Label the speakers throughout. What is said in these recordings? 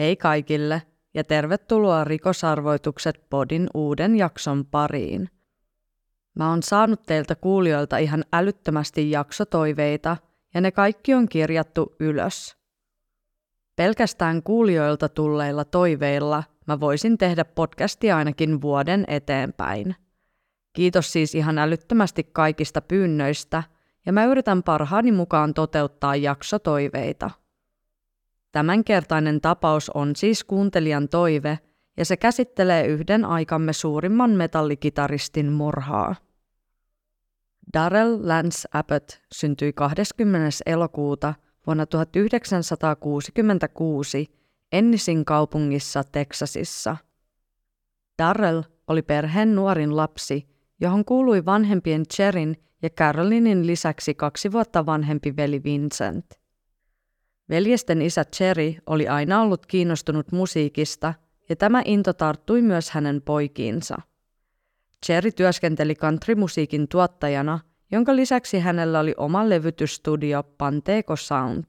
Speaker 1: Hei kaikille ja tervetuloa Rikosarvoitukset podin uuden jakson pariin. Mä oon saanut teiltä kuulijoilta ihan älyttömästi jaksotoiveita ja ne kaikki on kirjattu ylös. Pelkästään kuulijoilta tulleilla toiveilla mä voisin tehdä podcastia ainakin vuoden eteenpäin. Kiitos siis ihan älyttömästi kaikista pyynnöistä ja mä yritän parhaani mukaan toteuttaa jaksotoiveita. Tämänkertainen tapaus on siis kuuntelijan toive, ja se käsittelee yhden aikamme suurimman metallikitaristin murhaa. Darrell Lance Abbott syntyi 20. elokuuta vuonna 1966 Ennisin kaupungissa Teksasissa. Darrell oli perheen nuorin lapsi, johon kuului vanhempien Cherin ja Carolinin lisäksi kaksi vuotta vanhempi veli Vincent. Veljesten isä Cherry oli aina ollut kiinnostunut musiikista, ja tämä into tarttui myös hänen poikiinsa. Cherry työskenteli countrymusiikin tuottajana, jonka lisäksi hänellä oli oma levytysstudio Panteco Sound.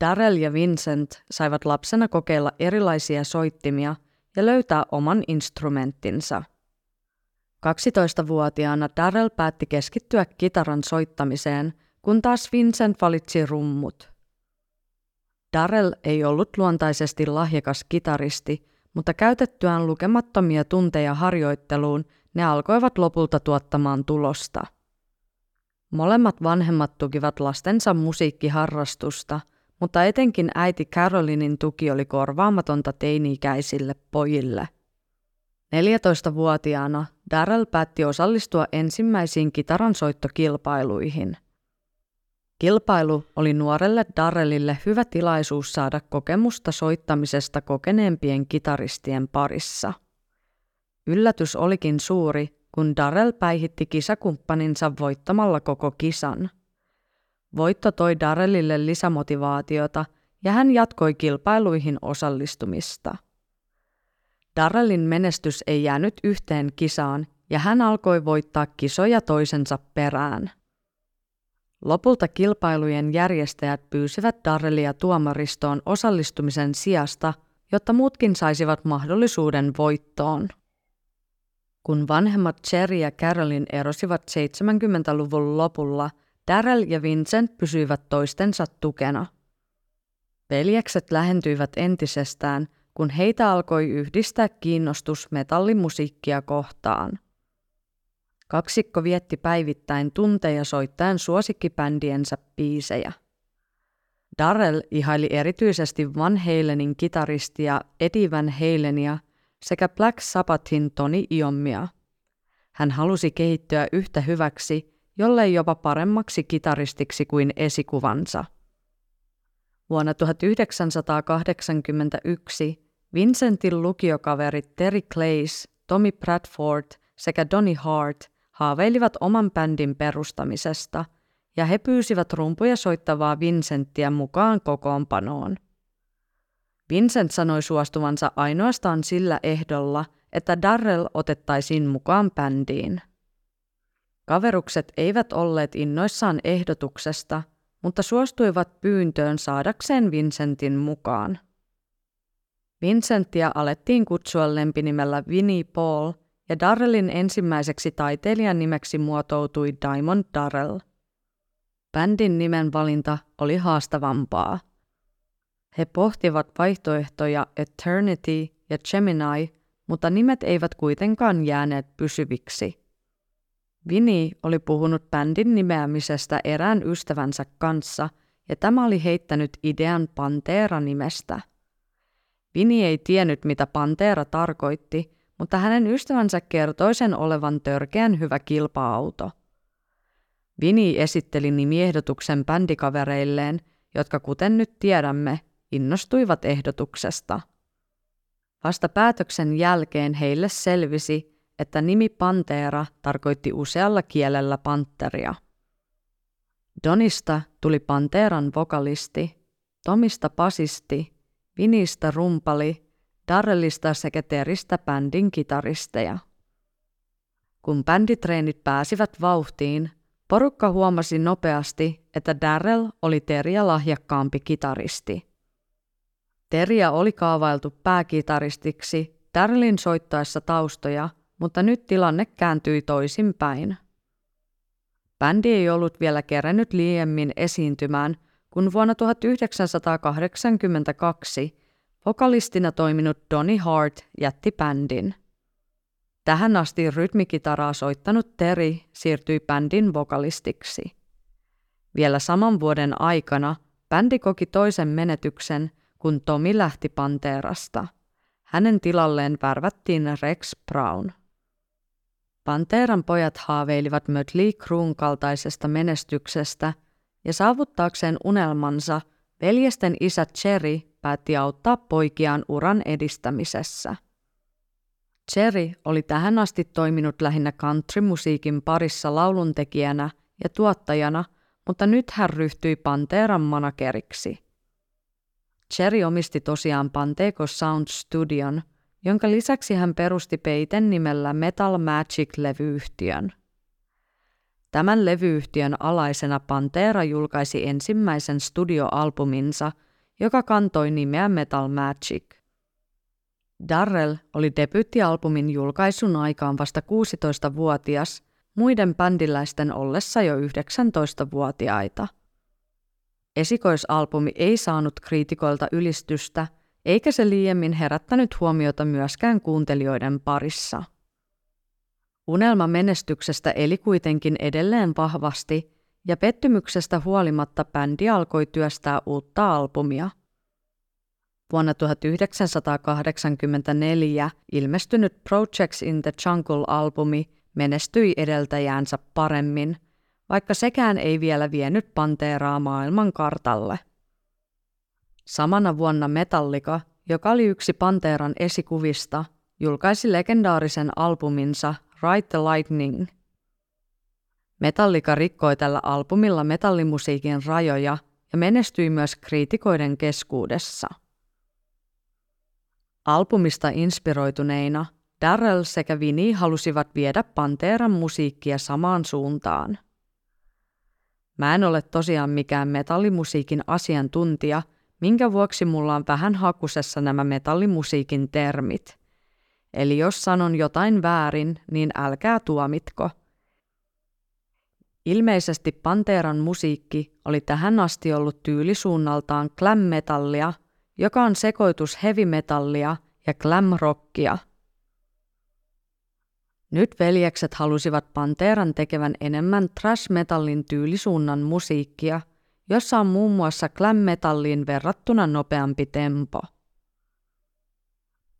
Speaker 1: Darrell ja Vincent saivat lapsena kokeilla erilaisia soittimia ja löytää oman instrumenttinsa. 12-vuotiaana Darrell päätti keskittyä kitaran soittamiseen, kun taas Vincent valitsi rummut – Darrell ei ollut luontaisesti lahjakas kitaristi, mutta käytettyään lukemattomia tunteja harjoitteluun ne alkoivat lopulta tuottamaan tulosta. Molemmat vanhemmat tukivat lastensa musiikkiharrastusta, mutta etenkin äiti Carolinin tuki oli korvaamatonta teini-ikäisille pojille. 14-vuotiaana Darrell päätti osallistua ensimmäisiin kitaransoittokilpailuihin – Kilpailu oli nuorelle Darrellille hyvä tilaisuus saada kokemusta soittamisesta kokeneempien kitaristien parissa. Yllätys olikin suuri, kun Darrell päihitti kisakumppaninsa voittamalla koko kisan. Voitto toi Darrellille lisämotivaatiota ja hän jatkoi kilpailuihin osallistumista. Darrellin menestys ei jäänyt yhteen kisaan ja hän alkoi voittaa kisoja toisensa perään – Lopulta kilpailujen järjestäjät pyysivät Darrelia tuomaristoon osallistumisen sijasta, jotta muutkin saisivat mahdollisuuden voittoon. Kun vanhemmat Cherry ja Carolyn erosivat 70-luvun lopulla, Darrell ja Vincent pysyivät toistensa tukena. Veljekset lähentyivät entisestään, kun heitä alkoi yhdistää kiinnostus metallimusiikkia kohtaan. Kaksikko vietti päivittäin tunteja soittaen suosikkibändiensä biisejä. Darrell ihaili erityisesti Van Halenin kitaristia Eddie Van Halenia sekä Black Sabbathin Tony Iommia. Hän halusi kehittyä yhtä hyväksi, jollei jopa paremmaksi kitaristiksi kuin esikuvansa. Vuonna 1981 Vincentin lukiokaverit Terry Clays, Tommy Bradford sekä Donny Hart – haaveilivat oman bändin perustamisesta, ja he pyysivät rumpuja soittavaa Vincenttiä mukaan kokoonpanoon. Vincent sanoi suostuvansa ainoastaan sillä ehdolla, että Darrell otettaisiin mukaan bändiin. Kaverukset eivät olleet innoissaan ehdotuksesta, mutta suostuivat pyyntöön saadakseen Vincentin mukaan. Vincenttia alettiin kutsua lempinimellä Winnie Paul – ja Darrellin ensimmäiseksi taiteilijan nimeksi muotoutui Diamond Darrell. Bändin nimen valinta oli haastavampaa. He pohtivat vaihtoehtoja Eternity ja Gemini, mutta nimet eivät kuitenkaan jääneet pysyviksi. Vinny oli puhunut bändin nimeämisestä erään ystävänsä kanssa, ja tämä oli heittänyt idean Pantera-nimestä. Vinny ei tiennyt, mitä Pantera tarkoitti, mutta hänen ystävänsä kertoi sen olevan törkeän hyvä kilpa-auto. Vini esitteli nimiehdotuksen bändikavereilleen, jotka kuten nyt tiedämme, innostuivat ehdotuksesta. Vasta päätöksen jälkeen heille selvisi, että nimi Pantera tarkoitti usealla kielellä panteria. Donista tuli Panteran vokalisti, Tomista pasisti, Vinistä rumpali Darrellista sekä Teristä bändin kitaristeja. Kun bänditreenit pääsivät vauhtiin, porukka huomasi nopeasti, että Darrell oli Teriä lahjakkaampi kitaristi. Teria oli kaavailtu pääkitaristiksi Darrellin soittaessa taustoja, mutta nyt tilanne kääntyi toisinpäin. Bändi ei ollut vielä kerännyt liiemmin esiintymään, kun vuonna 1982 vokalistina toiminut Donny Hart jätti bändin. Tähän asti rytmikitaraa soittanut Terry siirtyi bändin vokalistiksi. Vielä saman vuoden aikana bändi koki toisen menetyksen, kun Tomi lähti Panterasta. Hänen tilalleen värvättiin Rex Brown. Panteran pojat haaveilivat Mötley Cruen kaltaisesta menestyksestä ja saavuttaakseen unelmansa veljesten isä Cherry päätti auttaa poikiaan uran edistämisessä. Cherry oli tähän asti toiminut lähinnä countrymusiikin parissa lauluntekijänä ja tuottajana, mutta nyt hän ryhtyi Panteran manageriksi. Cherry omisti tosiaan Panteco Sound Studion, jonka lisäksi hän perusti peiten nimellä Metal Magic-levyyhtiön. Tämän levyyhtiön alaisena Pantera julkaisi ensimmäisen studioalbuminsa, joka kantoi nimeä Metal Magic. Darrell oli debyyttialbumin julkaisun aikaan vasta 16-vuotias, muiden bändiläisten ollessa jo 19-vuotiaita. Esikoisalbumi ei saanut kriitikoilta ylistystä, eikä se liiemmin herättänyt huomiota myöskään kuuntelijoiden parissa. Unelma menestyksestä eli kuitenkin edelleen vahvasti, ja pettymyksestä huolimatta bändi alkoi työstää uutta albumia – Vuonna 1984 ilmestynyt Projects in the Jungle-albumi menestyi edeltäjäänsä paremmin, vaikka sekään ei vielä vienyt Panteraa maailman kartalle. Samana vuonna Metallica, joka oli yksi Panteran esikuvista, julkaisi legendaarisen albuminsa Ride the Lightning. Metallica rikkoi tällä albumilla metallimusiikin rajoja ja menestyi myös kriitikoiden keskuudessa. Albumista inspiroituneina Darrell sekä Vini halusivat viedä Panteran musiikkia samaan suuntaan. Mä en ole tosiaan mikään metallimusiikin asiantuntija, minkä vuoksi mulla on vähän hakusessa nämä metallimusiikin termit. Eli jos sanon jotain väärin, niin älkää tuomitko. Ilmeisesti Panteran musiikki oli tähän asti ollut tyylisuunnaltaan glam-metallia – joka on sekoitus heavy-metallia ja glam-rockia. Nyt veljekset halusivat Panteran tekevän enemmän trash-metallin tyylisuunnan musiikkia, jossa on muun muassa glam-metalliin verrattuna nopeampi tempo.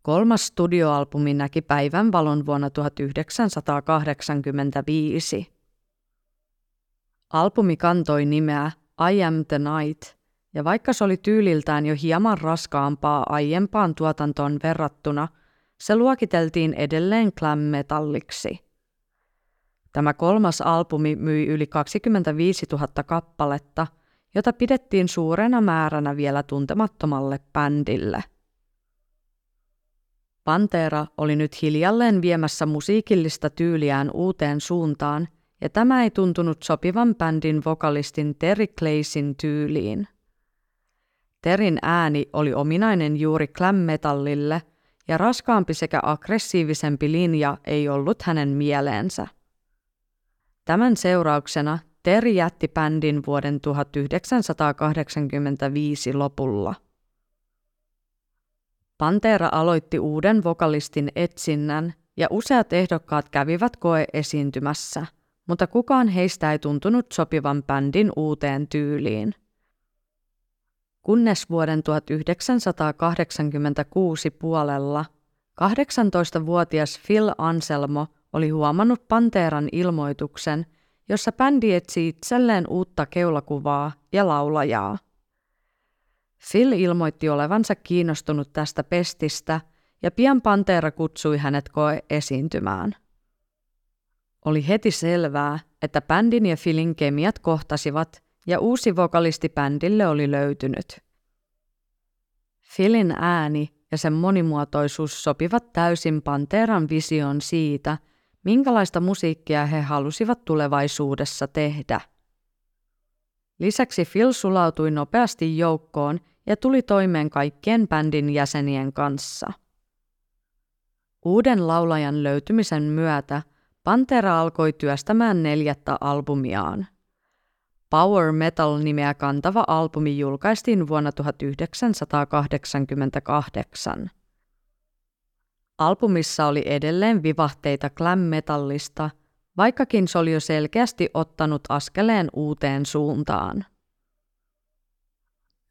Speaker 1: Kolmas studioalbumi näki päivän valon vuonna 1985. Albumi kantoi nimeä I Am the Night – ja vaikka se oli tyyliltään jo hieman raskaampaa aiempaan tuotantoon verrattuna, se luokiteltiin edelleen glam-metalliksi. Tämä kolmas albumi myi yli 25 000 kappaletta, jota pidettiin suurena määränä vielä tuntemattomalle bändille. Pantera oli nyt hiljalleen viemässä musiikillista tyyliään uuteen suuntaan, ja tämä ei tuntunut sopivan bändin vokalistin Terry Claysin tyyliin. Terin ääni oli ominainen juuri glam-metallille ja raskaampi sekä aggressiivisempi linja ei ollut hänen mieleensä. Tämän seurauksena Terry jätti bändin vuoden 1985 lopulla. Pantera aloitti uuden vokalistin etsinnän ja useat ehdokkaat kävivät koe esiintymässä, mutta kukaan heistä ei tuntunut sopivan bändin uuteen tyyliin – kunnes vuoden 1986 puolella 18-vuotias Phil Anselmo oli huomannut Panteran ilmoituksen, jossa bändi etsi itselleen uutta keulakuvaa ja laulajaa. Phil ilmoitti olevansa kiinnostunut tästä pestistä ja pian Pantera kutsui hänet koe esiintymään. Oli heti selvää, että bändin ja Philin kemiat kohtasivat ja uusi vokalisti bändille oli löytynyt. Philin ääni ja sen monimuotoisuus sopivat täysin Panteran visioon siitä, minkälaista musiikkia he halusivat tulevaisuudessa tehdä. Lisäksi Phil sulautui nopeasti joukkoon ja tuli toimeen kaikkien bändin jäsenien kanssa. Uuden laulajan löytymisen myötä Pantera alkoi työstämään neljättä albumiaan. Power Metal-nimeä kantava albumi julkaistiin vuonna 1988. Albumissa oli edelleen vivahteita glam metallista, vaikkakin se oli jo selkeästi ottanut askeleen uuteen suuntaan.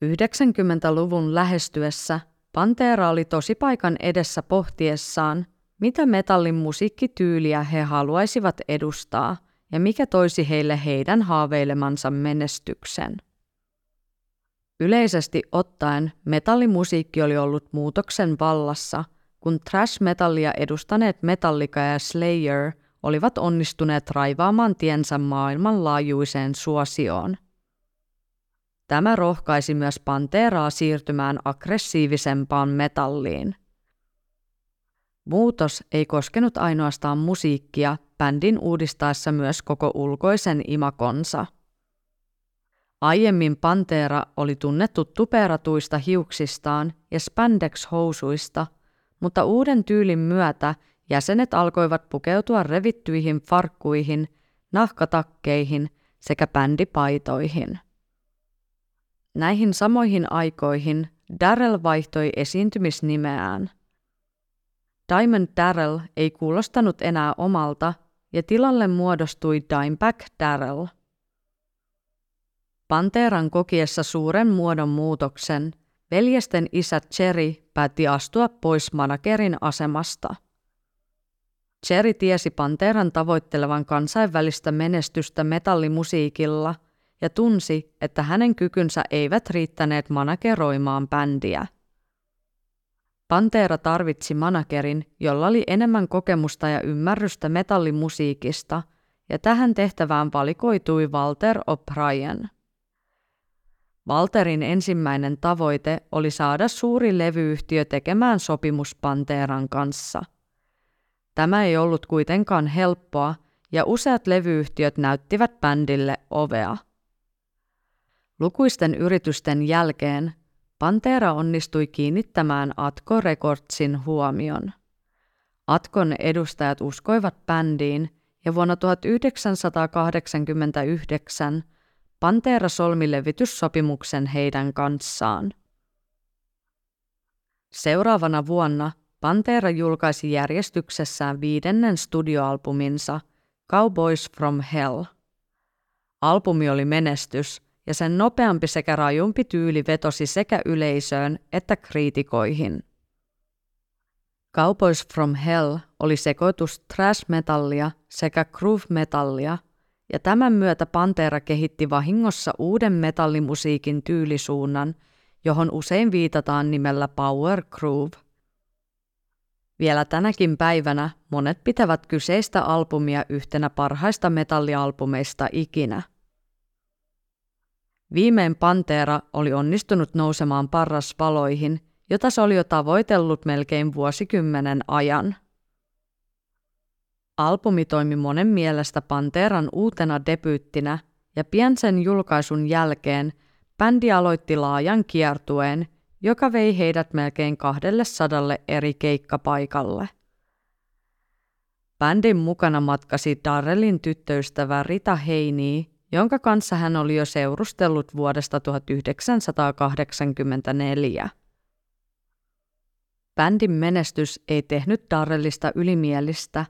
Speaker 1: 90-luvun lähestyessä Pantera oli tosi paikan edessä pohtiessaan, mitä metallin musiikkityyliä he haluaisivat edustaa ja mikä toisi heille heidän haaveilemansa menestyksen. Yleisesti ottaen metallimusiikki oli ollut muutoksen vallassa, kun trash-metallia edustaneet Metallica ja Slayer olivat onnistuneet raivaamaan tiensä maailmanlaajuiseen suosioon. Tämä rohkaisi myös Panteraa siirtymään aggressiivisempaan metalliin. Muutos ei koskenut ainoastaan musiikkia bändin uudistaessa myös koko ulkoisen imakonsa. Aiemmin Pantera oli tunnettu tuperatuista hiuksistaan ja spandex-housuista, mutta uuden tyylin myötä jäsenet alkoivat pukeutua revittyihin farkkuihin, nahkatakkeihin sekä bändipaitoihin. Näihin samoihin aikoihin Darrell vaihtoi esiintymisnimeään. Diamond Darrell ei kuulostanut enää omalta ja tilalle muodostui Dimebag Darrell. Panteran kokiessa suuren muodon muutoksen, veljesten isä Cherry päätti astua pois managerin asemasta. Cherry tiesi Panteran tavoittelevan kansainvälistä menestystä metallimusiikilla ja tunsi, että hänen kykynsä eivät riittäneet manageroimaan bändiä. Pantera tarvitsi managerin, jolla oli enemmän kokemusta ja ymmärrystä metallimusiikista, ja tähän tehtävään valikoitui Walter O'Brien. Walterin ensimmäinen tavoite oli saada suuri levyyhtiö tekemään sopimus Panteran kanssa. Tämä ei ollut kuitenkaan helppoa, ja useat levyyhtiöt näyttivät bändille ovea. Lukuisten yritysten jälkeen Pantera onnistui kiinnittämään Atko Recordsin huomion. Atkon edustajat uskoivat bändiin ja vuonna 1989 Pantera solmi levityssopimuksen heidän kanssaan. Seuraavana vuonna Pantera julkaisi järjestyksessään viidennen studioalbuminsa Cowboys from Hell. Albumi oli menestys – ja sen nopeampi sekä rajumpi tyyli vetosi sekä yleisöön että kriitikoihin. Cowboys from Hell oli sekoitus thrash-metallia sekä groove-metallia, ja tämän myötä Pantera kehitti vahingossa uuden metallimusiikin tyylisuunnan, johon usein viitataan nimellä Power Groove. Vielä tänäkin päivänä monet pitävät kyseistä albumia yhtenä parhaista metallialbumeista ikinä – Viimein Pantera oli onnistunut nousemaan parrasvaloihin, jota se oli jo tavoitellut melkein vuosikymmenen ajan. Albumi toimi monen mielestä Panteran uutena debyyttinä, ja pian sen julkaisun jälkeen bändi aloitti laajan kiertueen, joka vei heidät melkein kahdelle sadalle eri keikkapaikalle. Bändin mukana matkasi Darrellin tyttöystävä Rita Heini jonka kanssa hän oli jo seurustellut vuodesta 1984. Bändin menestys ei tehnyt Darrellista ylimielistä,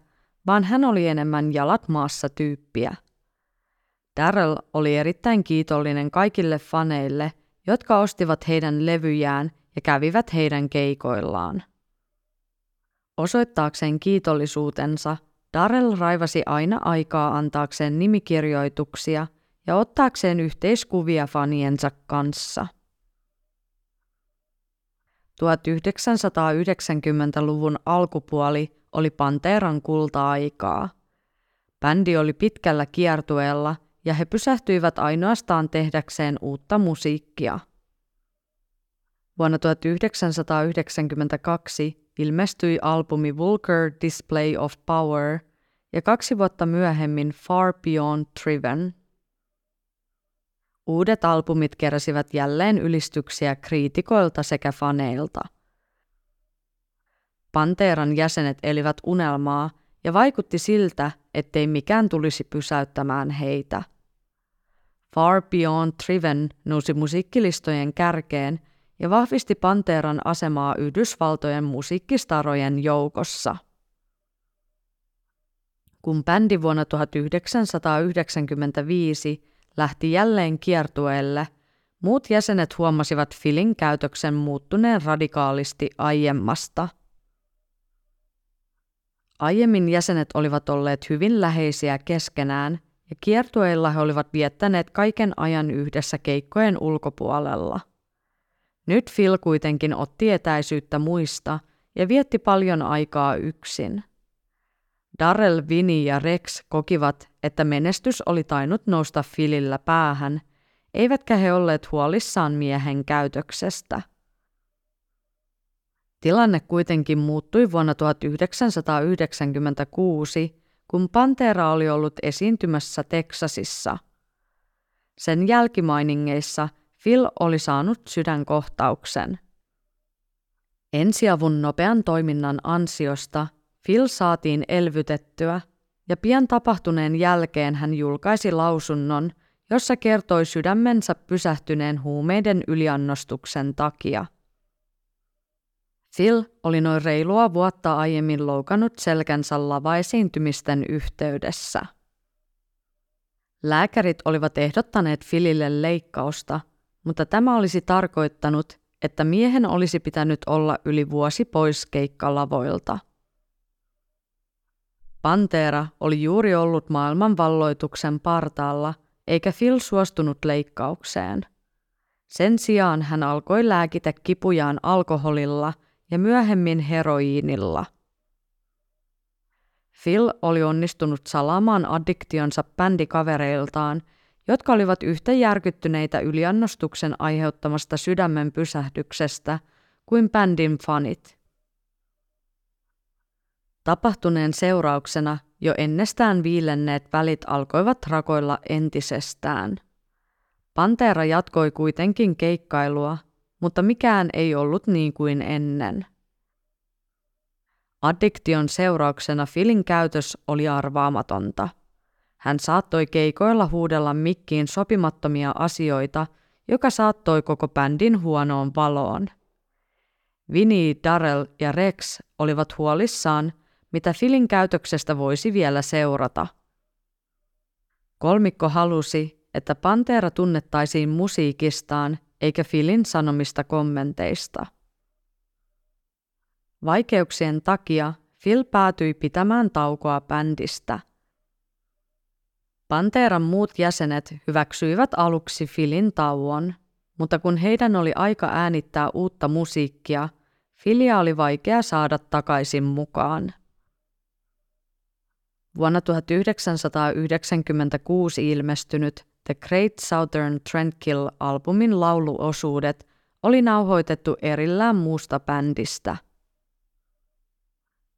Speaker 1: vaan hän oli enemmän jalat maassa tyyppiä. Darrell oli erittäin kiitollinen kaikille faneille, jotka ostivat heidän levyjään ja kävivät heidän keikoillaan. Osoittaakseen kiitollisuutensa Darrell raivasi aina aikaa antaakseen nimikirjoituksia ja ottaakseen yhteiskuvia faniensa kanssa. 1990-luvun alkupuoli oli Panteran kulta-aikaa. Bändi oli pitkällä kiertueella ja he pysähtyivät ainoastaan tehdäkseen uutta musiikkia. Vuonna 1992 ilmestyi albumi Vulgar Display of Power ja kaksi vuotta myöhemmin Far Beyond Driven. Uudet albumit keräsivät jälleen ylistyksiä kriitikoilta sekä faneilta. Panteeran jäsenet elivät unelmaa ja vaikutti siltä, ettei mikään tulisi pysäyttämään heitä. Far Beyond Driven nousi musiikkilistojen kärkeen ja vahvisti Panteeran asemaa Yhdysvaltojen musiikkistarojen joukossa. Kun bändi vuonna 1995 lähti jälleen kiertueelle, muut jäsenet huomasivat Philin käytöksen muuttuneen radikaalisti aiemmasta. Aiemmin jäsenet olivat olleet hyvin läheisiä keskenään ja kiertueilla he olivat viettäneet kaiken ajan yhdessä keikkojen ulkopuolella. Nyt Phil kuitenkin otti etäisyyttä muista ja vietti paljon aikaa yksin – Darrell, Vini ja Rex kokivat, että menestys oli tainnut nousta Filillä päähän, eivätkä he olleet huolissaan miehen käytöksestä. Tilanne kuitenkin muuttui vuonna 1996, kun Pantera oli ollut esiintymässä Teksasissa. Sen jälkimainingeissa Phil oli saanut sydänkohtauksen. Ensiavun nopean toiminnan ansiosta Phil saatiin elvytettyä ja pian tapahtuneen jälkeen hän julkaisi lausunnon, jossa kertoi sydämensä pysähtyneen huumeiden yliannostuksen takia. Phil oli noin reilua vuotta aiemmin loukannut selkänsä lavaesiintymisten yhteydessä. Lääkärit olivat ehdottaneet Philille leikkausta, mutta tämä olisi tarkoittanut, että miehen olisi pitänyt olla yli vuosi pois keikkalavoilta. Pantera oli juuri ollut maailmanvalloituksen partaalla, eikä Phil suostunut leikkaukseen. Sen sijaan hän alkoi lääkitä kipujaan alkoholilla ja myöhemmin heroiinilla. Phil oli onnistunut salaamaan addiktionsa bändikavereiltaan, jotka olivat yhtä järkyttyneitä yliannostuksen aiheuttamasta sydämen pysähdyksestä kuin bändin fanit. Tapahtuneen seurauksena jo ennestään viilenneet välit alkoivat rakoilla entisestään. Pantera jatkoi kuitenkin keikkailua, mutta mikään ei ollut niin kuin ennen. Addiktion seurauksena Filin käytös oli arvaamatonta. Hän saattoi keikoilla huudella mikkiin sopimattomia asioita, joka saattoi koko bändin huonoon valoon. Vinnie, Darrell ja Rex olivat huolissaan – mitä Filin käytöksestä voisi vielä seurata. Kolmikko halusi, että Pantera tunnettaisiin musiikistaan eikä Filin sanomista kommenteista. Vaikeuksien takia Phil päätyi pitämään taukoa bändistä. Panteran muut jäsenet hyväksyivät aluksi Philin tauon, mutta kun heidän oli aika äänittää uutta musiikkia, Filia oli vaikea saada takaisin mukaan. Vuonna 1996 ilmestynyt The Great Southern Trendkill-albumin lauluosuudet oli nauhoitettu erillään muusta bändistä.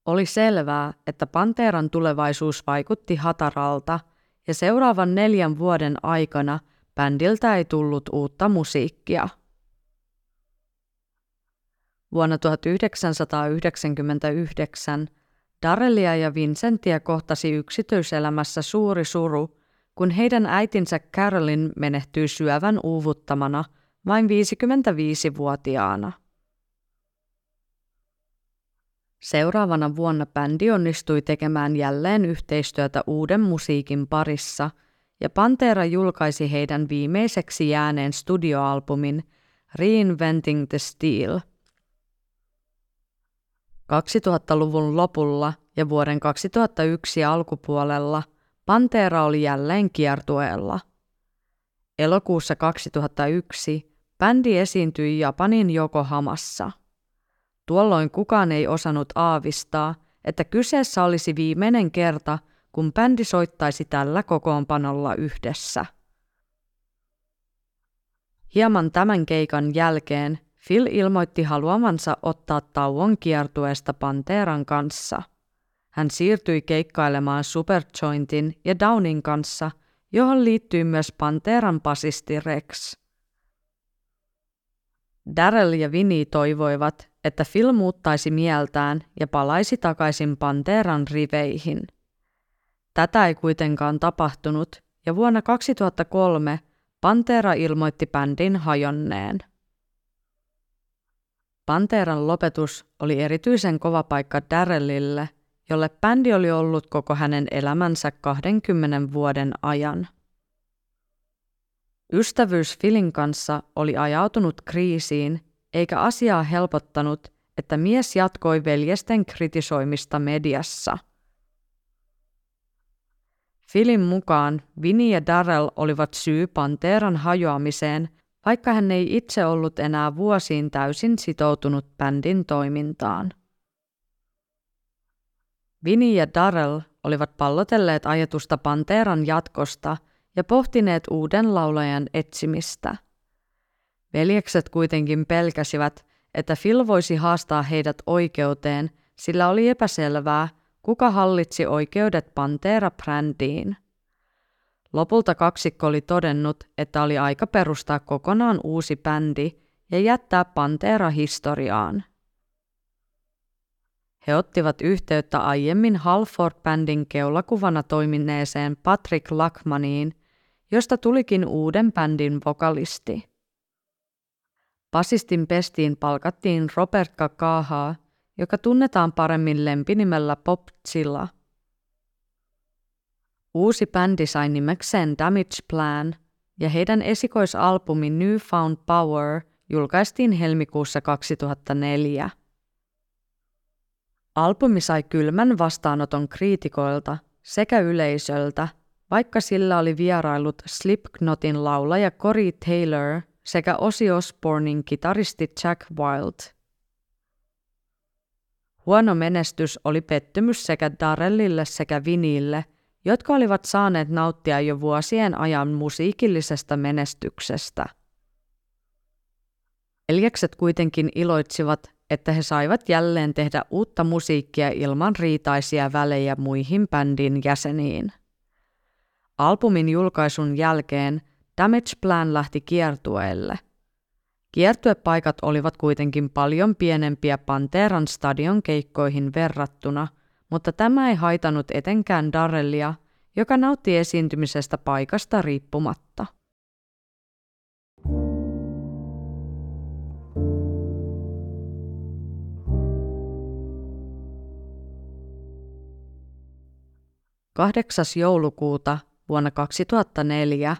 Speaker 1: Oli selvää, että Panteran tulevaisuus vaikutti hataralta ja seuraavan neljän vuoden aikana bändiltä ei tullut uutta musiikkia. Vuonna 1999 Darellia ja Vincentia kohtasi yksityiselämässä suuri suru, kun heidän äitinsä Carolyn menehtyi syövän uuvuttamana vain 55-vuotiaana. Seuraavana vuonna bändi onnistui tekemään jälleen yhteistyötä uuden musiikin parissa, ja Pantera julkaisi heidän viimeiseksi jääneen studioalbumin Reinventing the Steel – 2000-luvun lopulla ja vuoden 2001 alkupuolella Pantera oli jälleen kiertueella. Elokuussa 2001 bändi esiintyi Japanin Yokohamassa. Tuolloin kukaan ei osannut aavistaa, että kyseessä olisi viimeinen kerta, kun bändi soittaisi tällä kokoonpanolla yhdessä. Hieman tämän keikan jälkeen Phil ilmoitti haluamansa ottaa tauon kiertueesta Panteran kanssa. Hän siirtyi keikkailemaan Superjointin ja Downin kanssa, johon liittyy myös Panteran basisti Rex. Daryl ja Vinny toivoivat, että Phil muuttaisi mieltään ja palaisi takaisin Panteran riveihin. Tätä ei kuitenkaan tapahtunut, ja vuonna 2003 Pantera ilmoitti bändin hajonneen. Panteran lopetus oli erityisen kova paikka Darrellille, jolle bändi oli ollut koko hänen elämänsä 20 vuoden ajan. Ystävyys Filin kanssa oli ajautunut kriisiin, eikä asiaa helpottanut, että mies jatkoi veljesten kritisoimista mediassa. Filin mukaan Vinny ja Darrell olivat syy Panteran hajoamiseen, vaikka hän ei itse ollut enää vuosiin täysin sitoutunut bändin toimintaan. Vinny ja Darrell olivat pallotelleet ajatusta Panteran jatkosta ja pohtineet uuden laulajan etsimistä. Veljekset kuitenkin pelkäsivät, että Phil voisi haastaa heidät oikeuteen, sillä oli epäselvää, kuka hallitsi oikeudet Pantera-brändiin. Lopulta kaksikko oli todennut, että oli aika perustaa kokonaan uusi bändi ja jättää Pantera historiaan. He ottivat yhteyttä aiemmin Halford-bändin keulakuvana toimineeseen Patrick Lackmaniin, josta tulikin uuden bändin vokalisti. Basistin pestiin palkattiin Robert Kakahaa, joka tunnetaan paremmin lempinimellä Pop Zilla. Uusi bändi sai nimekseen Damage Plan ja heidän esikoisalbumi New Found Power julkaistiin helmikuussa 2004. Albumi sai kylmän vastaanoton kriitikoilta sekä yleisöltä, vaikka sillä oli vierailut Slipknotin laulaja Cory Taylor sekä Ozzy Osbournein kitaristi Jack Wild. Huono menestys oli pettymys sekä Darellille sekä Vinille, jotka olivat saaneet nauttia jo vuosien ajan musiikillisesta menestyksestä. Veljekset kuitenkin iloitsivat, että he saivat jälleen tehdä uutta musiikkia ilman riitaisia välejä muihin bändin jäseniin. Albumin julkaisun jälkeen Damage Plan lähti kiertueelle. Kiertuepaikat olivat kuitenkin paljon pienempiä Panteran stadion keikkoihin verrattuna, mutta tämä ei haitanut etenkään Darrellia, joka nautti esiintymisestä paikasta riippumatta. Kahdeksas joulukuuta vuonna 2004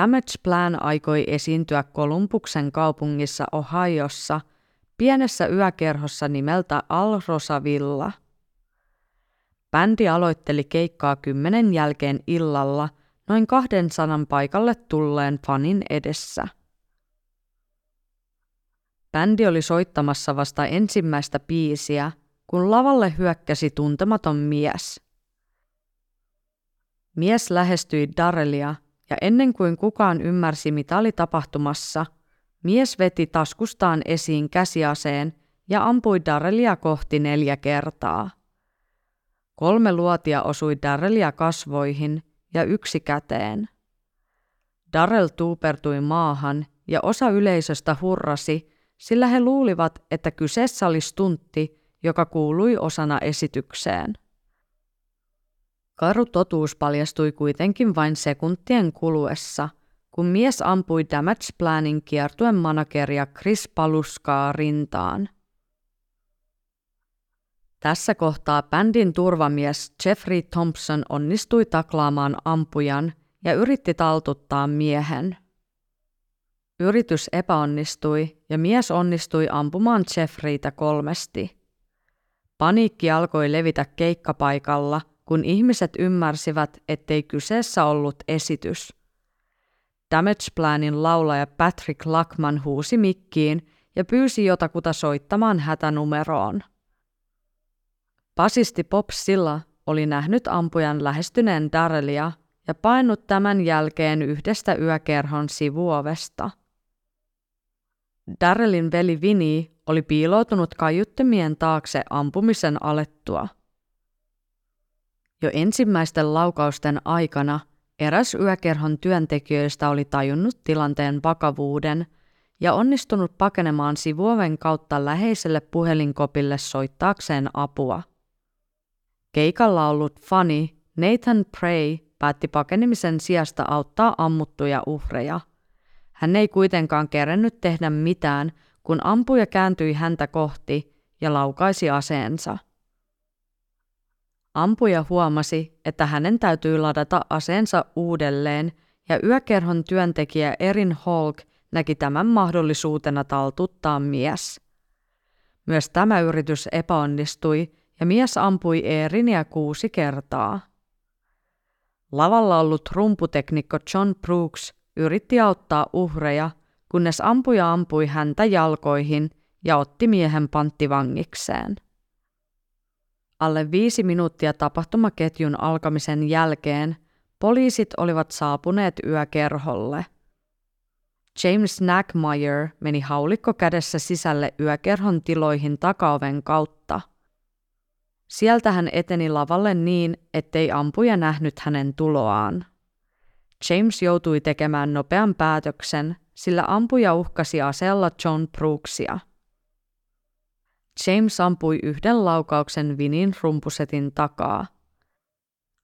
Speaker 1: Damage Plan aikoi esiintyä Kolumbuksen kaupungissa Ohiossa pienessä yökerhossa nimeltä Al Rosavilla. Bändi aloitteli keikkaa kymmenen jälkeen illalla noin kahden sanan paikalle tulleen fanin edessä. Bändi oli soittamassa vasta ensimmäistä biisiä, kun lavalle hyökkäsi tuntematon mies. Mies lähestyi Darelia ja ennen kuin kukaan ymmärsi, mitä oli tapahtumassa, mies veti taskustaan esiin käsiaseen ja ampui Darelia kohti neljä kertaa. Kolme luotia osui Darelia kasvoihin ja yksi käteen. Darrell tuupertui maahan ja osa yleisöstä hurrasi, sillä he luulivat, että kyseessä oli stuntti, joka kuului osana esitykseen. Karu totuus paljastui kuitenkin vain sekuntien kuluessa, kun mies ampui Damage Planin kiertuen manageria Chris Paluskaa rintaan. Tässä kohtaa bändin turvamies Jeffrey Thompson onnistui taklaamaan ampujan ja yritti taltuttaa miehen. Yritys epäonnistui ja mies onnistui ampumaan Jeffreytä kolmesti. Paniikki alkoi levitä keikkapaikalla – kun ihmiset ymmärsivät, ettei kyseessä ollut esitys. Damage Planin laulaja Patrick Lackman huusi mikkiin ja pyysi jotakuta soittamaan hätänumeroon. Basisti Bob Silla oli nähnyt ampujan lähestyneen Darrelia ja painut tämän jälkeen yhdestä yökerhon sivuovesta. Darrelin veli Vinny oli piiloutunut kaiuttimien taakse ampumisen alettua. Jo ensimmäisten laukausten aikana Eräs yökerhon työntekijöistä oli tajunnut tilanteen vakavuuden ja onnistunut pakenemaan sivuoven kautta läheiselle puhelinkopille soittaakseen apua. Keikalla ollut fani Nathan Prey päätti pakenemisen sijasta auttaa ammuttuja uhreja. Hän ei kuitenkaan kerennyt tehdä mitään, kun ampuja kääntyi häntä kohti ja laukaisi aseensa. Ampuja huomasi, että hänen täytyy ladata aseensa uudelleen, ja yökerhon työntekijä Erin Holk näki tämän mahdollisuutena taltuttaa mies. Myös tämä yritys epäonnistui, ja mies ampui Erinia kuusi kertaa. Lavalla ollut rumputeknikko John Brooks yritti auttaa uhreja, kunnes ampuja ampui häntä jalkoihin ja otti miehen panttivangikseen. Alle viisi minuuttia tapahtumaketjun alkamisen jälkeen poliisit olivat saapuneet yökerholle. James Nackmeyer meni haulikko kädessä sisälle yökerhon tiloihin takaoven kautta. Sieltä hän eteni lavalle niin, ettei ampuja nähnyt hänen tuloaan. James joutui tekemään nopean päätöksen, sillä ampuja uhkasi aseella John Brooksia – James ampui yhden laukauksen Vinin rumpusetin takaa.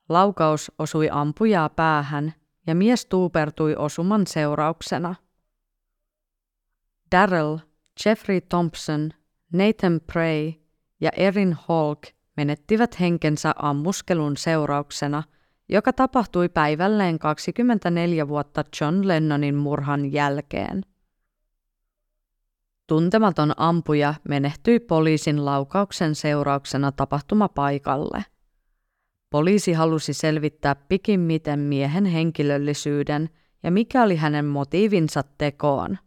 Speaker 1: Laukaus osui ampujaa päähän ja mies tuupertui osuman seurauksena. Darrell, Jeffrey Thompson, Nathan Prey ja Erin Holk menettivät henkensä ammuskelun seurauksena, joka tapahtui päivälleen 24 vuotta John Lennonin murhan jälkeen. Tuntematon ampuja menehtyi poliisin laukauksen seurauksena tapahtumapaikalle. Poliisi halusi selvittää pikimmiten miehen henkilöllisyyden ja mikä oli hänen motiivinsa tekoon.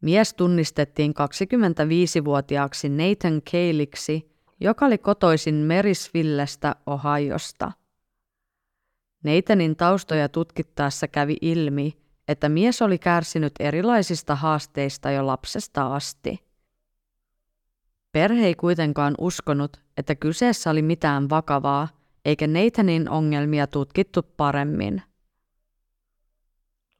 Speaker 1: Mies tunnistettiin 25-vuotiaaksi Nathan Keiliksi, joka oli kotoisin Merisvillestä Ohiosta. Nathanin taustoja tutkittaessa kävi ilmi, että mies oli kärsinyt erilaisista haasteista jo lapsesta asti. Perhe ei kuitenkaan uskonut, että kyseessä oli mitään vakavaa, eikä Nathanin ongelmia tutkittu paremmin.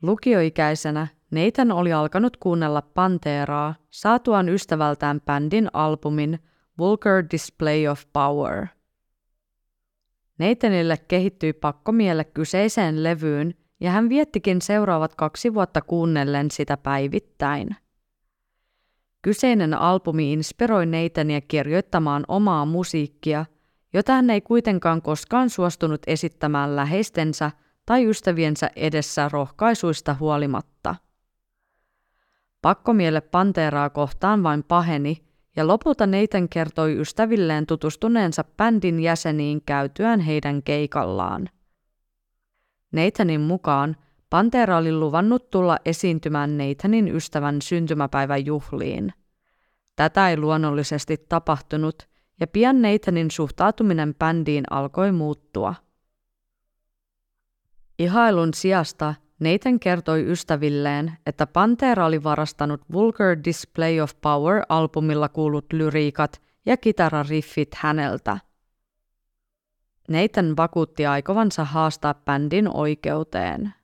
Speaker 1: Lukioikäisenä Nathan oli alkanut kuunnella Panteraa saatuaan ystävältään bändin albumin Vulgar Display of Power. Nathanille kehittyi pakkomielle kyseiseen levyyn ja hän viettikin seuraavat kaksi vuotta kuunnellen sitä päivittäin. Kyseinen albumi inspiroi Neitania kirjoittamaan omaa musiikkia, jota hän ei kuitenkaan koskaan suostunut esittämään läheistensä tai ystäviensä edessä rohkaisuista huolimatta. Pakkomielle Panteraa kohtaan vain paheni, ja lopulta Neiten kertoi ystävilleen tutustuneensa bändin jäseniin käytyään heidän keikallaan. Nathanin mukaan Pantera oli luvannut tulla esiintymään Nathanin ystävän syntymäpäivän juhliin. Tätä ei luonnollisesti tapahtunut, ja pian Nathanin suhtautuminen bändiin alkoi muuttua. Ihailun sijasta Nathan kertoi ystävilleen, että Pantera oli varastanut Vulgar Display of Power-albumilla kuulut lyriikat ja kitarariffit häneltä – Nathan vakuutti aikovansa haastaa bändin oikeuteen.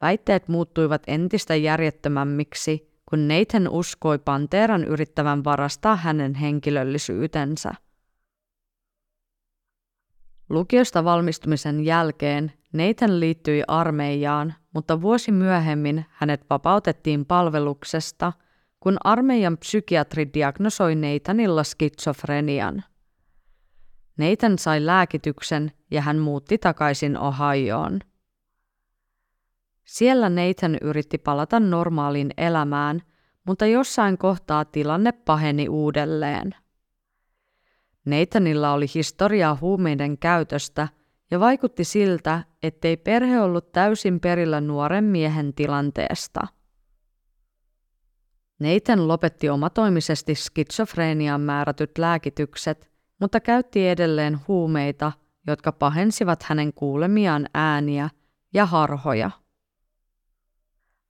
Speaker 1: Väitteet muuttuivat entistä järjettömämmiksi, kun Nathan uskoi Panteran yrittävän varastaa hänen henkilöllisyytensä. Lukiosta valmistumisen jälkeen Nathan liittyi armeijaan, mutta vuosi myöhemmin hänet vapautettiin palveluksesta, kun armeijan psykiatri diagnosoi Nathanilla skitsofrenian – Nathan sai lääkityksen ja hän muutti takaisin Ohioon. Siellä Nathan yritti palata normaaliin elämään, mutta jossain kohtaa tilanne paheni uudelleen. Nathanilla oli historiaa huumeiden käytöstä ja vaikutti siltä, ettei perhe ollut täysin perillä nuoren miehen tilanteesta. Nathan lopetti omatoimisesti skitsofreeniaan määrätyt lääkitykset mutta käytti edelleen huumeita, jotka pahensivat hänen kuulemiaan ääniä ja harhoja.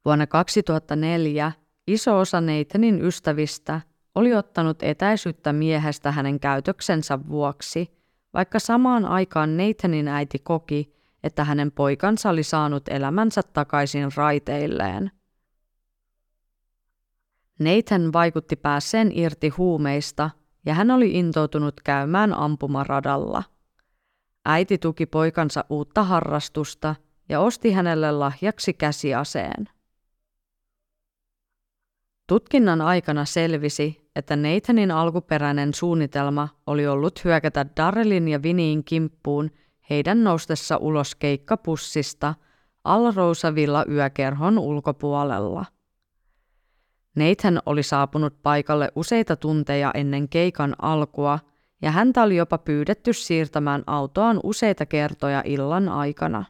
Speaker 1: Vuonna 2004 iso osa Nathanin ystävistä oli ottanut etäisyyttä miehestä hänen käytöksensä vuoksi, vaikka samaan aikaan Nathanin äiti koki, että hänen poikansa oli saanut elämänsä takaisin raiteilleen. Nathan vaikutti päässeen irti huumeista ja hän oli intoutunut käymään ampumaradalla. Äiti tuki poikansa uutta harrastusta ja osti hänelle lahjaksi käsiaseen. Tutkinnan aikana selvisi, että Nathanin alkuperäinen suunnitelma oli ollut hyökätä Darrellin ja Viniin kimppuun heidän noustessa ulos keikkapussista Alrousavilla yökerhon ulkopuolella. Nathan oli saapunut paikalle useita tunteja ennen keikan alkua ja häntä oli jopa pyydetty siirtämään autoaan useita kertoja illan aikana.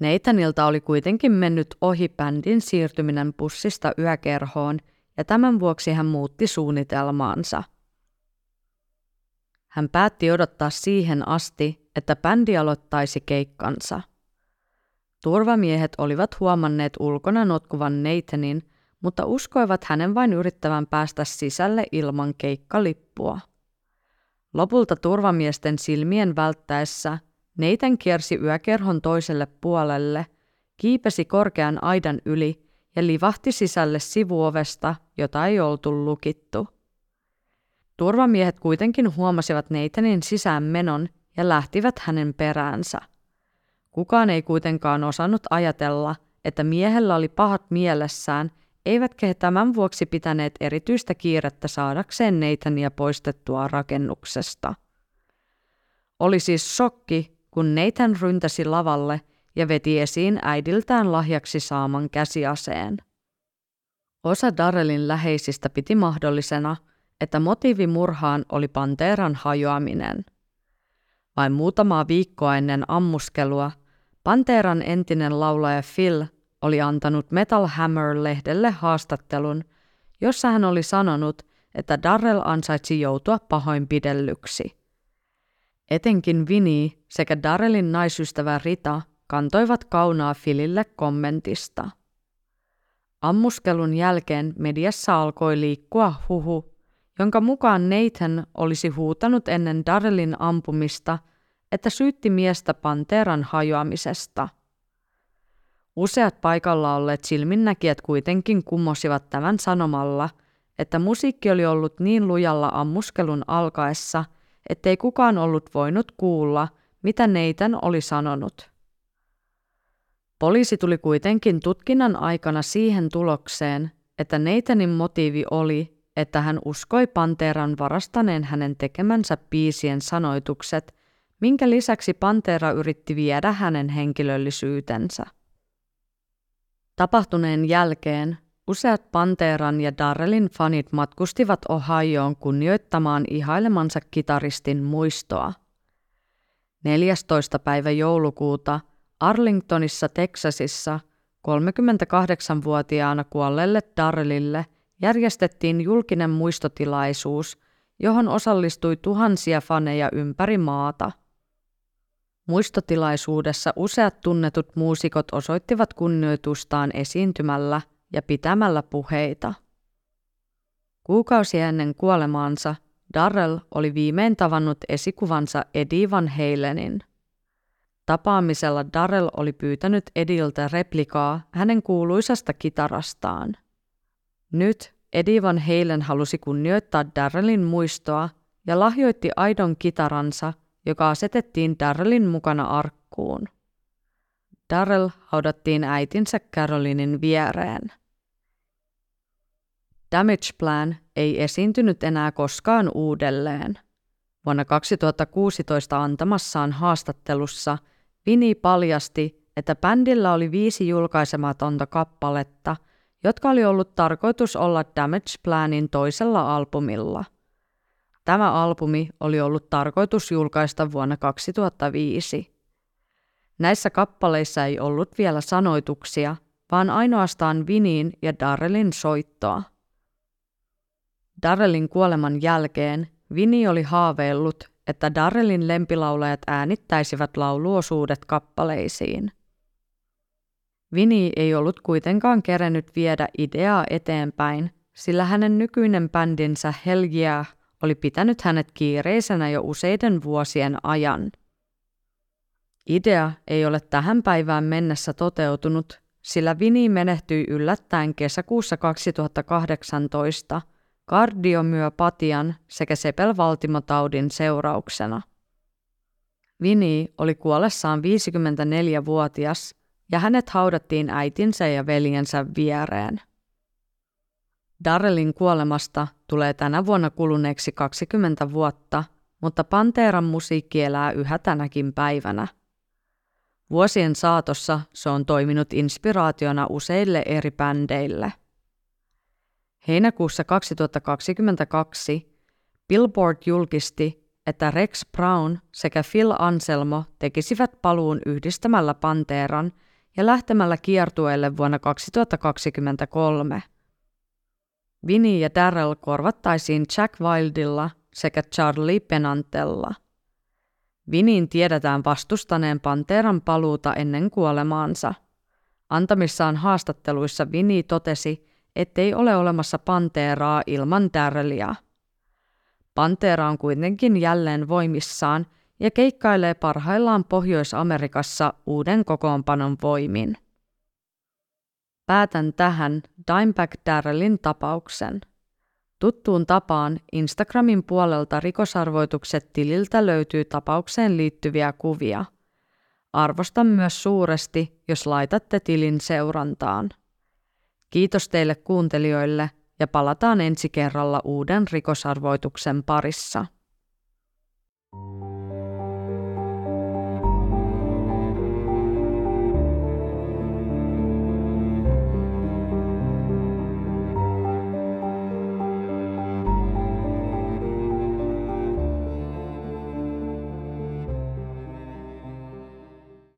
Speaker 1: Nathanilta oli kuitenkin mennyt ohi bändin siirtyminen pussista yökerhoon ja tämän vuoksi hän muutti suunnitelmaansa. Hän päätti odottaa siihen asti, että bändi aloittaisi keikkansa. Turvamiehet olivat huomanneet ulkona notkuvan Nathanin, mutta uskoivat hänen vain yrittävän päästä sisälle ilman keikkalippua. Lopulta turvamiesten silmien välttäessä Neiten kiersi yökerhon toiselle puolelle, kiipesi korkean aidan yli ja livahti sisälle sivuovesta, jota ei oltu lukittu. Turvamiehet kuitenkin huomasivat Neitanin sisään menon ja lähtivät hänen peräänsä. Kukaan ei kuitenkaan osannut ajatella, että miehellä oli pahat mielessään, eivätkä he tämän vuoksi pitäneet erityistä kiirettä saadakseen Neitania poistettua rakennuksesta. Oli siis shokki, kun Nathan ryntäsi lavalle ja veti esiin äidiltään lahjaksi saaman käsiaseen. Osa Darrellin läheisistä piti mahdollisena, että motiivi murhaan oli Panteran hajoaminen. Vain muutamaa viikkoa ennen ammuskelua Panteran entinen laulaja Phil oli antanut Metal Hammer-lehdelle haastattelun, jossa hän oli sanonut, että Darrell ansaitsi joutua pahoinpidellyksi. Etenkin Vini sekä Darrellin naisystävä Rita kantoivat kaunaa Filille kommentista. Ammuskelun jälkeen mediassa alkoi liikkua huhu, jonka mukaan Nathan olisi huutanut ennen Darrellin ampumista, että syytti miestä Panteran hajoamisesta. Useat paikalla olleet silminnäkijät kuitenkin kummosivat tämän sanomalla, että musiikki oli ollut niin lujalla ammuskelun alkaessa – ettei kukaan ollut voinut kuulla, mitä Neitän oli sanonut. Poliisi tuli kuitenkin tutkinnan aikana siihen tulokseen, että Neitanin motiivi oli, että hän uskoi Panteran varastaneen hänen tekemänsä piisien sanoitukset, minkä lisäksi Pantera yritti viedä hänen henkilöllisyytensä. Tapahtuneen jälkeen Useat Panteran ja Darrellin fanit matkustivat Ohioon kunnioittamaan ihailemansa kitaristin muistoa. 14. päivä joulukuuta Arlingtonissa, Teksasissa 38-vuotiaana kuolleelle Darrellille järjestettiin julkinen muistotilaisuus, johon osallistui tuhansia faneja ympäri maata. Muistotilaisuudessa useat tunnetut muusikot osoittivat kunnioitustaan esiintymällä – ja pitämällä puheita. Kuukausi ennen kuolemaansa Darrell oli viimein tavannut esikuvansa Eddie Van Halenin. Tapaamisella Darrell oli pyytänyt Ediltä replikaa hänen kuuluisasta kitarastaan. Nyt Eddie Van Halen halusi kunnioittaa Darrellin muistoa ja lahjoitti aidon kitaransa, joka asetettiin Darrellin mukana arkkuun. Darrell haudattiin äitinsä Carolinin viereen. Damage Plan ei esiintynyt enää koskaan uudelleen. Vuonna 2016 antamassaan haastattelussa Vini paljasti, että bändillä oli viisi julkaisematonta kappaletta, jotka oli ollut tarkoitus olla Damage Planin toisella albumilla. Tämä albumi oli ollut tarkoitus julkaista vuonna 2005. Näissä kappaleissa ei ollut vielä sanoituksia, vaan ainoastaan Viniin ja Darrellin soittoa. Darrellin kuoleman jälkeen Vini oli haaveillut, että Darrellin lempilaulajat äänittäisivät lauluosuudet kappaleisiin. Vini ei ollut kuitenkaan kerennyt viedä ideaa eteenpäin, sillä hänen nykyinen bändinsä Hell yeah oli pitänyt hänet kiireisenä jo useiden vuosien ajan. Idea ei ole tähän päivään mennessä toteutunut, sillä Vini menehtyi yllättäen kesäkuussa 2018 kardiomyopatian sekä sepelvaltimotaudin seurauksena. Vini oli kuollessaan 54-vuotias ja hänet haudattiin äitinsä ja veljensä viereen. Darrellin kuolemasta tulee tänä vuonna kuluneeksi 20 vuotta, mutta Panteran musiikki elää yhä tänäkin päivänä. Vuosien saatossa se on toiminut inspiraationa useille eri bändeille. Heinäkuussa 2022 Billboard julkisti, että Rex Brown sekä Phil Anselmo tekisivät paluun yhdistämällä Panteran ja lähtemällä kiertueelle vuonna 2023. Vinnie ja Darrell korvattaisiin Jack Wildilla sekä Charlie Penantella. Vinin tiedetään vastustaneen Panteran paluuta ennen kuolemaansa. Antamissaan haastatteluissa Vini totesi, ettei ole olemassa Panteraa ilman Darrellia. Pantera on kuitenkin jälleen voimissaan ja keikkailee parhaillaan Pohjois-Amerikassa uuden kokoonpanon voimin. Päätän tähän Dimebag Darrellin tapauksen. Tuttuun tapaan Instagramin puolelta rikosarvoitukset tililtä löytyy tapaukseen liittyviä kuvia. Arvostan myös suuresti, jos laitatte tilin seurantaan. Kiitos teille kuuntelijoille ja palataan ensi kerralla uuden rikosarvoituksen parissa.